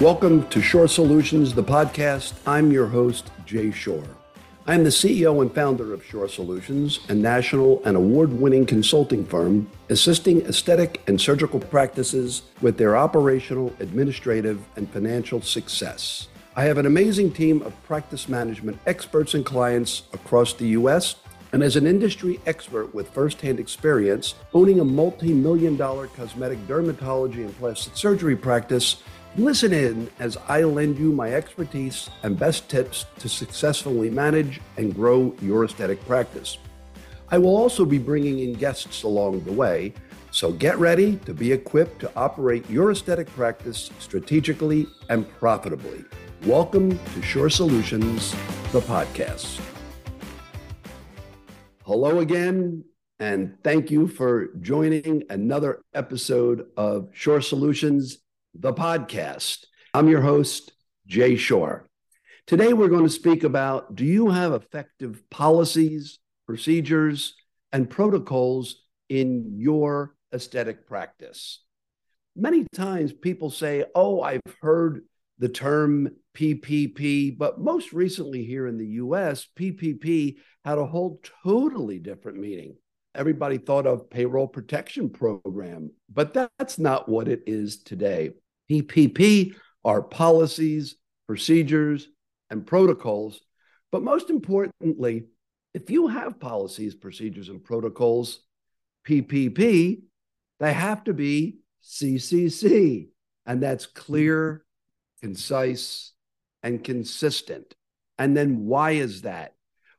Welcome to Shorr Solutions, the podcast. I'm your host, Jay Shorr. I'm the CEO and founder of Shorr Solutions, a national and award winning consulting firm assisting aesthetic and surgical practices with their operational, administrative, and financial success. I have an amazing team of practice management experts and clients across the U.S. And as an industry expert with firsthand experience owning a multi million dollar cosmetic dermatology and plastic surgery practice, Listen in as I lend you my expertise and best tips to successfully manage and grow your aesthetic practice. I will also be bringing in guests along the way, so get ready to be equipped to operate your aesthetic practice strategically and profitably. Welcome to Shorr Solutions, the podcast. Hello again, and thank you for joining another episode of Shorr Solutions the podcast. I'm your host, Jay Shorr. Today, we're going to speak about do you have effective policies, procedures, and protocols in your aesthetic practice? Many times people say, Oh, I've heard the term PPP, but most recently here in the US, PPP had a whole totally different meaning everybody thought of payroll protection program, but that's not what it is today. PPP are policies, procedures, and protocols. But most importantly, if you have policies, procedures, and protocols, PPP, they have to be CCC. And that's clear, concise, and consistent. And then why is that?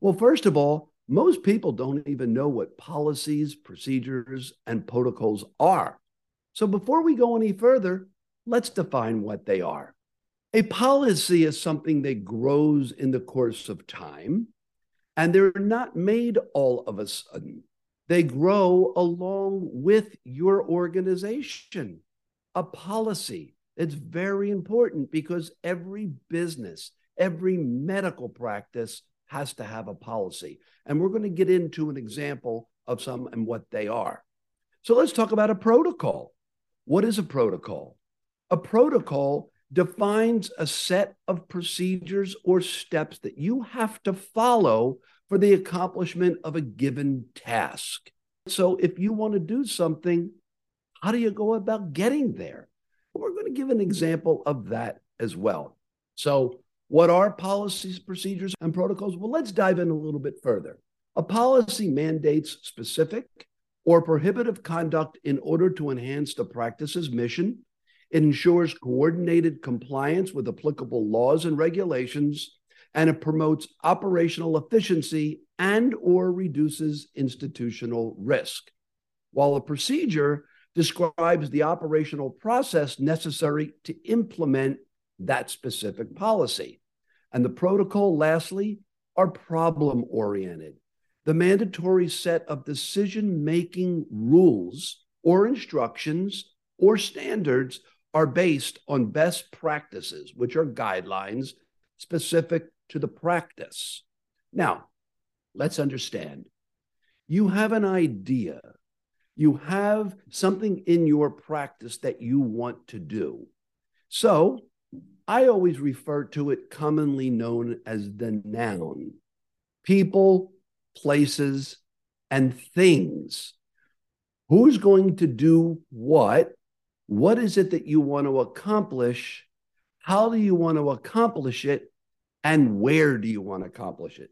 Well, first of all, most people don't even know what policies, procedures, and protocols are. So before we go any further, let's define what they are. A policy is something that grows in the course of time, and they're not made all of a sudden. They grow along with your organization. A policy, it's very important because every business, every medical practice has to have a policy. And we're going to get into an example of some and what they are. So let's talk about a protocol. What is a protocol? A protocol defines a set of procedures or steps that you have to follow for the accomplishment of a given task. So, if you want to do something, how do you go about getting there? We're going to give an example of that as well. So, what are policies, procedures, and protocols? Well, let's dive in a little bit further. A policy mandates specific or prohibitive conduct in order to enhance the practice's mission, it ensures coordinated compliance with applicable laws and regulations, and it promotes operational efficiency and or reduces institutional risk. While a procedure describes the operational process necessary to implement that specific policy. And the protocol, lastly, are problem oriented. The mandatory set of decision making rules or instructions or standards are based on best practices, which are guidelines specific to the practice. Now, let's understand you have an idea, you have something in your practice that you want to do. So, I always refer to it commonly known as the noun people, places, and things. Who's going to do what what is it that you want to accomplish? How do you want to accomplish it? And where do you want to accomplish it?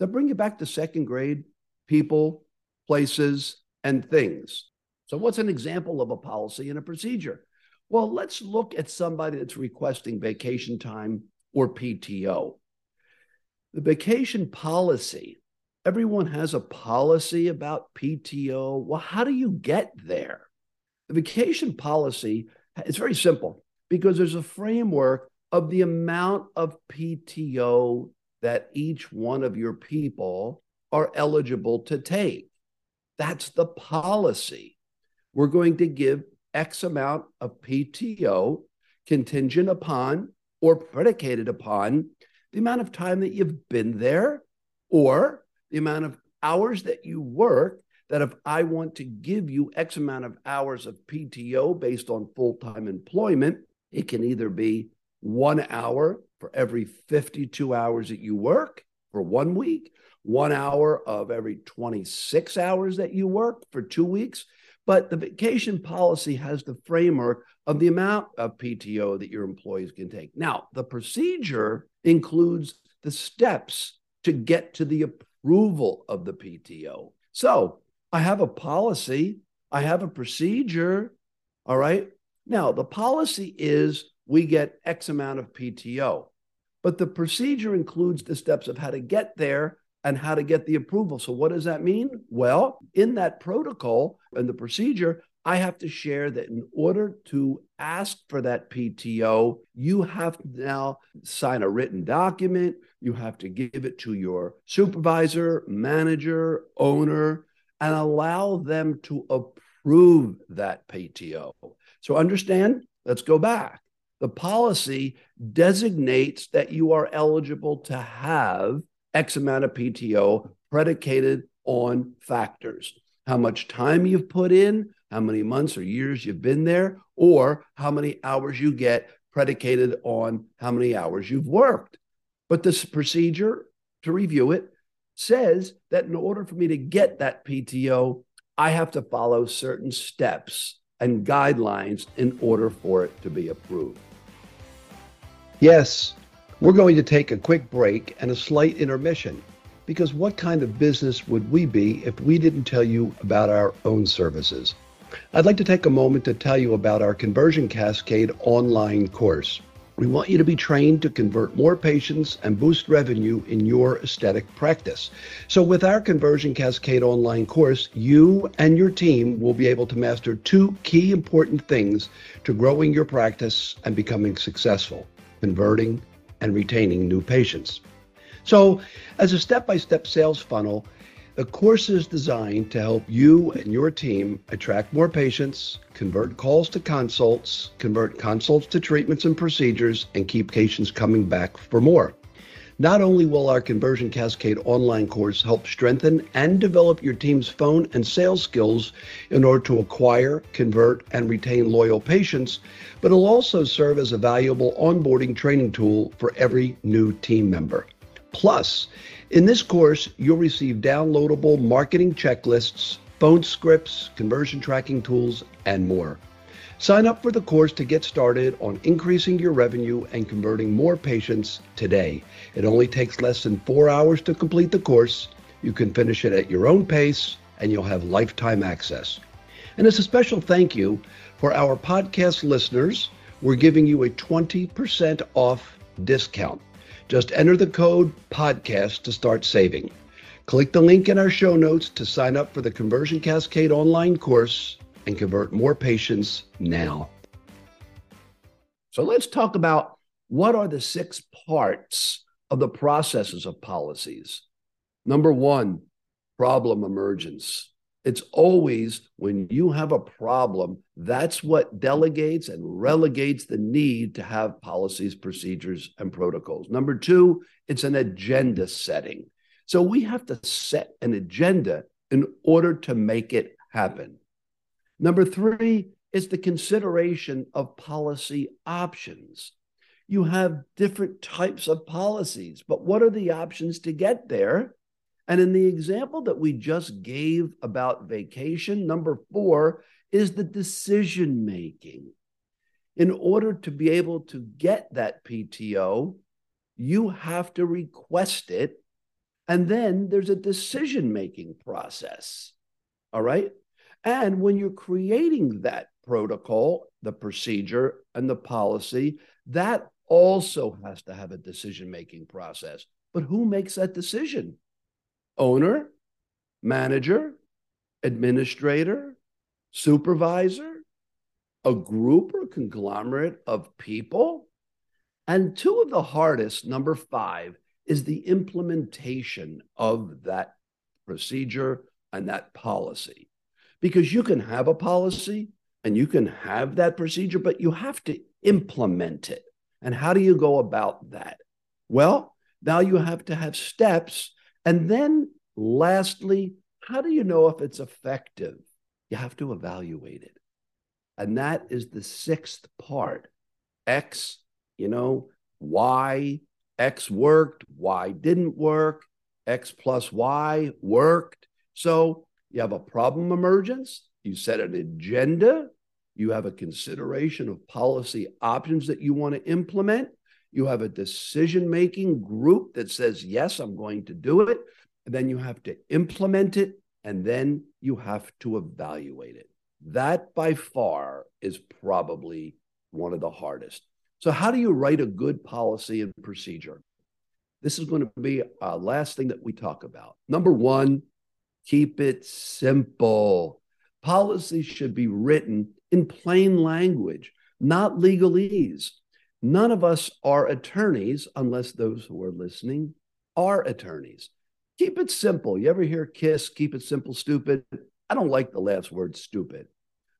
To bring you back to second grade, people, places, and things. So, what's an example of a policy and a procedure? Well, let's look at somebody that's requesting vacation time or PTO. The vacation policy, everyone has a policy about PTO. Well, how do you get there? The vacation policy is very simple because there's a framework of the amount of PTO that each one of your people are eligible to take. That's the policy. We're going to give X amount of PTO contingent upon or predicated upon the amount of time that you've been there or the amount of hours that you work that if I want to give you X amount of hours of PTO based on full time employment, it can either be one hour for every 52 hours that you work for one week, one hour of every 26 hours that you work for two weeks. But the vacation policy has the framework of the amount of PTO that your employees can take. Now, the procedure includes the steps to get to the approval of the PTO. So I have a policy, I have a procedure. All right. Now, the policy is we get X amount of PTO, but the procedure includes the steps of how to get there and how to get the approval. So, what does that mean? Well, in that protocol and the procedure, I have to share that in order to ask for that PTO, you have to now sign a written document. You have to give it to your supervisor, manager, owner, and allow them to approve that PTO. So understand, let's go back. The policy designates that you are eligible to have X amount of PTO predicated on factors how much time you've put in, how many months or years you've been there, or how many hours you get predicated on how many hours you've worked. But this procedure, to review it, says that in order for me to get that PTO, I have to follow certain steps and guidelines in order for it to be approved. Yes, we're going to take a quick break and a slight intermission because what kind of business would we be if we didn't tell you about our own services? I'd like to take a moment to tell you about our Conversion Cascade online course. We want you to be trained to convert more patients and boost revenue in your aesthetic practice. So, with our Conversion Cascade online course, you and your team will be able to master two key important things to growing your practice and becoming successful converting and retaining new patients. So, as a step by step sales funnel, the course is designed to help you and your team attract more patients, convert calls to consults, convert consults to treatments and procedures, and keep patients coming back for more. Not only will our Conversion Cascade online course help strengthen and develop your team's phone and sales skills in order to acquire, convert, and retain loyal patients, but it'll also serve as a valuable onboarding training tool for every new team member. Plus, in this course, you'll receive downloadable marketing checklists, phone scripts, conversion tracking tools, and more. Sign up for the course to get started on increasing your revenue and converting more patients today. It only takes less than four hours to complete the course. You can finish it at your own pace and you'll have lifetime access. And as a special thank you for our podcast listeners, we're giving you a 20% off discount. Just enter the code podcast to start saving. Click the link in our show notes to sign up for the Conversion Cascade online course and convert more patients now. So let's talk about what are the six parts of the processes of policies. Number one, problem emergence. It's always when you have a problem, that's what delegates and relegates the need to have policies, procedures, and protocols. Number two, it's an agenda setting. So we have to set an agenda in order to make it happen. Number three is the consideration of policy options. You have different types of policies, but what are the options to get there? And in the example that we just gave about vacation, number four is the decision making. In order to be able to get that PTO, you have to request it. And then there's a decision making process. All right. And when you're creating that protocol, the procedure, and the policy, that also has to have a decision making process. But who makes that decision? owner, manager, administrator, supervisor, a group or conglomerate of people. And two of the hardest, number five, is the implementation of that procedure and that policy. Because you can have a policy and you can have that procedure, but you have to implement it. And how do you go about that? Well, now you have to have steps and then, lastly, how do you know if it's effective? You have to evaluate it. And that is the sixth part X you know, Y, X worked, Y didn't work, X plus Y worked. So you have a problem emergence, you set an agenda, you have a consideration of policy options that you want to implement, you have a decision making group that says, Yes, I'm going to do it. And then you have to implement it, and then you have to evaluate it. That by far is probably one of the hardest. So, how do you write a good policy and procedure? This is going to be a last thing that we talk about. Number one, keep it simple. Policies should be written in plain language, not legalese. None of us are attorneys, unless those who are listening are attorneys. Keep it simple. You ever hear KISS, keep it simple, stupid? I don't like the last word, stupid,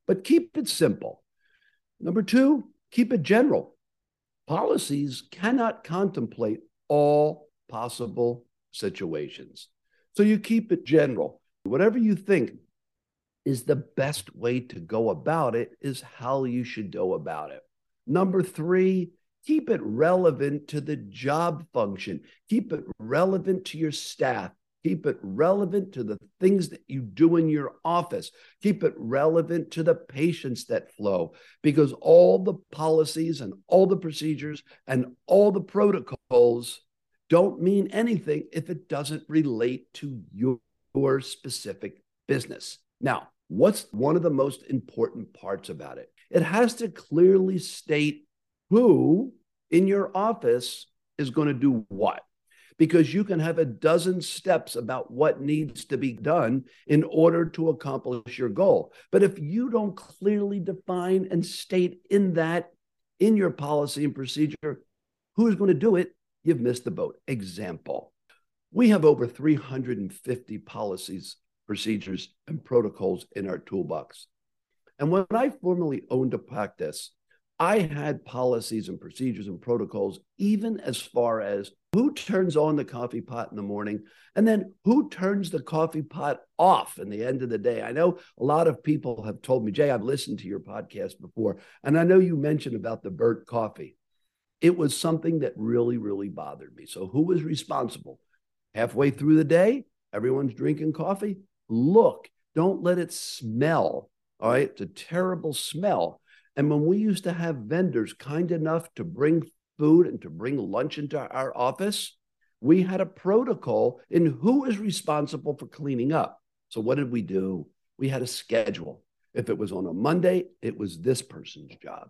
but keep it simple. Number two, keep it general. Policies cannot contemplate all possible situations. So you keep it general. Whatever you think is the best way to go about it, is how you should go about it. Number three, keep it relevant to the job function, keep it relevant to your staff. Keep it relevant to the things that you do in your office. Keep it relevant to the patients that flow because all the policies and all the procedures and all the protocols don't mean anything if it doesn't relate to your, your specific business. Now, what's one of the most important parts about it? It has to clearly state who in your office is going to do what. Because you can have a dozen steps about what needs to be done in order to accomplish your goal. But if you don't clearly define and state in that, in your policy and procedure, who's going to do it, you've missed the boat. Example we have over 350 policies, procedures, and protocols in our toolbox. And when I formerly owned a practice, I had policies and procedures and protocols, even as far as who turns on the coffee pot in the morning and then who turns the coffee pot off in the end of the day. I know a lot of people have told me, Jay, I've listened to your podcast before, and I know you mentioned about the burnt coffee. It was something that really, really bothered me. So, who was responsible? Halfway through the day, everyone's drinking coffee. Look, don't let it smell all right. It's a terrible smell. And when we used to have vendors kind enough to bring food and to bring lunch into our office, we had a protocol in who is responsible for cleaning up. So, what did we do? We had a schedule. If it was on a Monday, it was this person's job.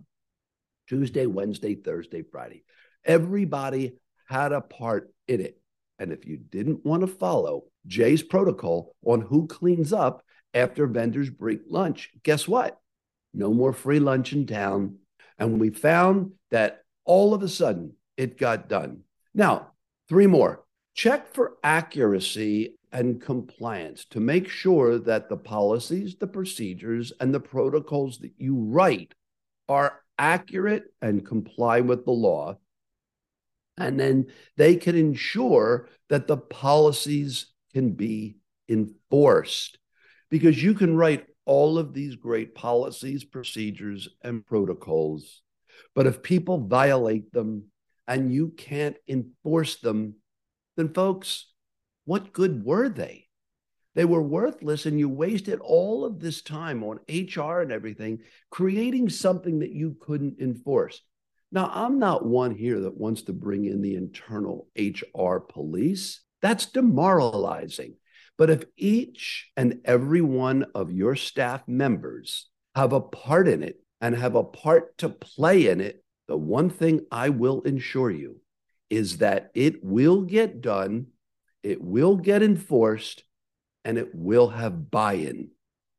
Tuesday, Wednesday, Thursday, Friday. Everybody had a part in it. And if you didn't want to follow Jay's protocol on who cleans up, after vendors break lunch. Guess what? No more free lunch in town. And we found that all of a sudden it got done. Now, three more. Check for accuracy and compliance to make sure that the policies, the procedures, and the protocols that you write are accurate and comply with the law. And then they can ensure that the policies can be enforced because you can write all of these great policies, procedures, and protocols. But if people violate them and you can't enforce them, then folks, what good were they? They were worthless, and you wasted all of this time on HR and everything, creating something that you couldn't enforce. Now, I'm not one here that wants to bring in the internal HR police. That's demoralizing. But if each and every one of your staff members have a part in it and have a part to play in it, the one thing I will ensure you is that it will get done, it will get enforced, and it will have buy in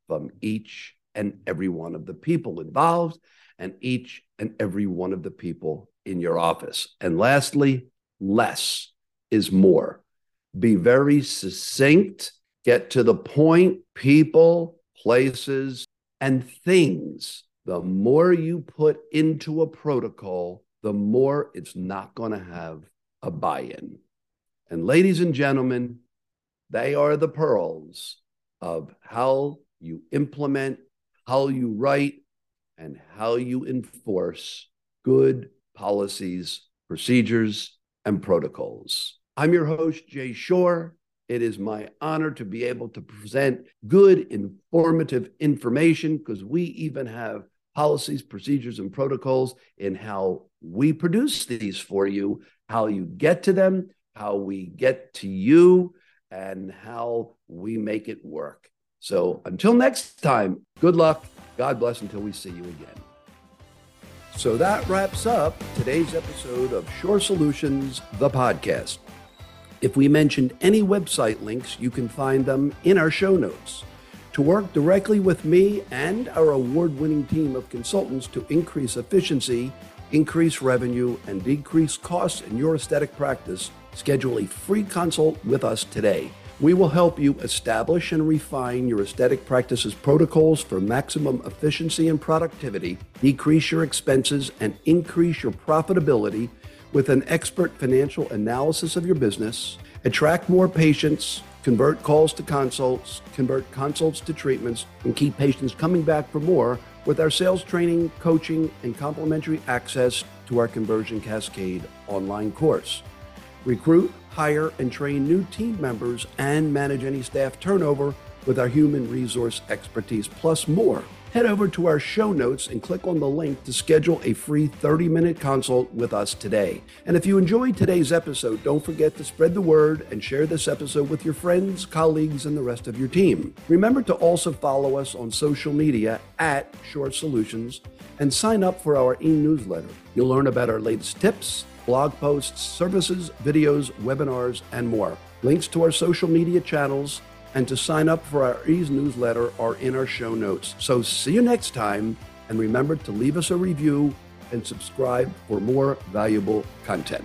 from each and every one of the people involved and each and every one of the people in your office. And lastly, less is more be very succinct, get to the point, people, places, and things. The more you put into a protocol, the more it's not going to have a buy in. And ladies and gentlemen, they are the pearls of how you implement, how you write, and how you enforce good policies, procedures, and protocols. I'm your host, Jay Shorr. It is my honor to be able to present good, informative information because we even have policies, procedures, and protocols in how we produce these for you, how you get to them, how we get to you, and how we make it work. So until next time, good luck. God bless until we see you again. So that wraps up today's episode of Shorr Solutions, the podcast. If we mentioned any website links, you can find them in our show notes. To work directly with me and our award winning team of consultants to increase efficiency, increase revenue, and decrease costs in your aesthetic practice, schedule a free consult with us today. We will help you establish and refine your aesthetic practices protocols for maximum efficiency and productivity, decrease your expenses, and increase your profitability with an expert financial analysis of your business, attract more patients, convert calls to consults, convert consults to treatments, and keep patients coming back for more with our sales training, coaching, and complimentary access to our Conversion Cascade online course. Recruit, hire, and train new team members and manage any staff turnover with our human resource expertise, plus more. Head over to our show notes and click on the link to schedule a free 30 minute consult with us today. And if you enjoyed today's episode, don't forget to spread the word and share this episode with your friends, colleagues, and the rest of your team. Remember to also follow us on social media at Shorr Solutions and sign up for our e newsletter. You'll learn about our latest tips, blog posts, services, videos, webinars, and more. Links to our social media channels and to sign up for our Ease newsletter are in our show notes. So see you next time, and remember to leave us a review and subscribe for more valuable content.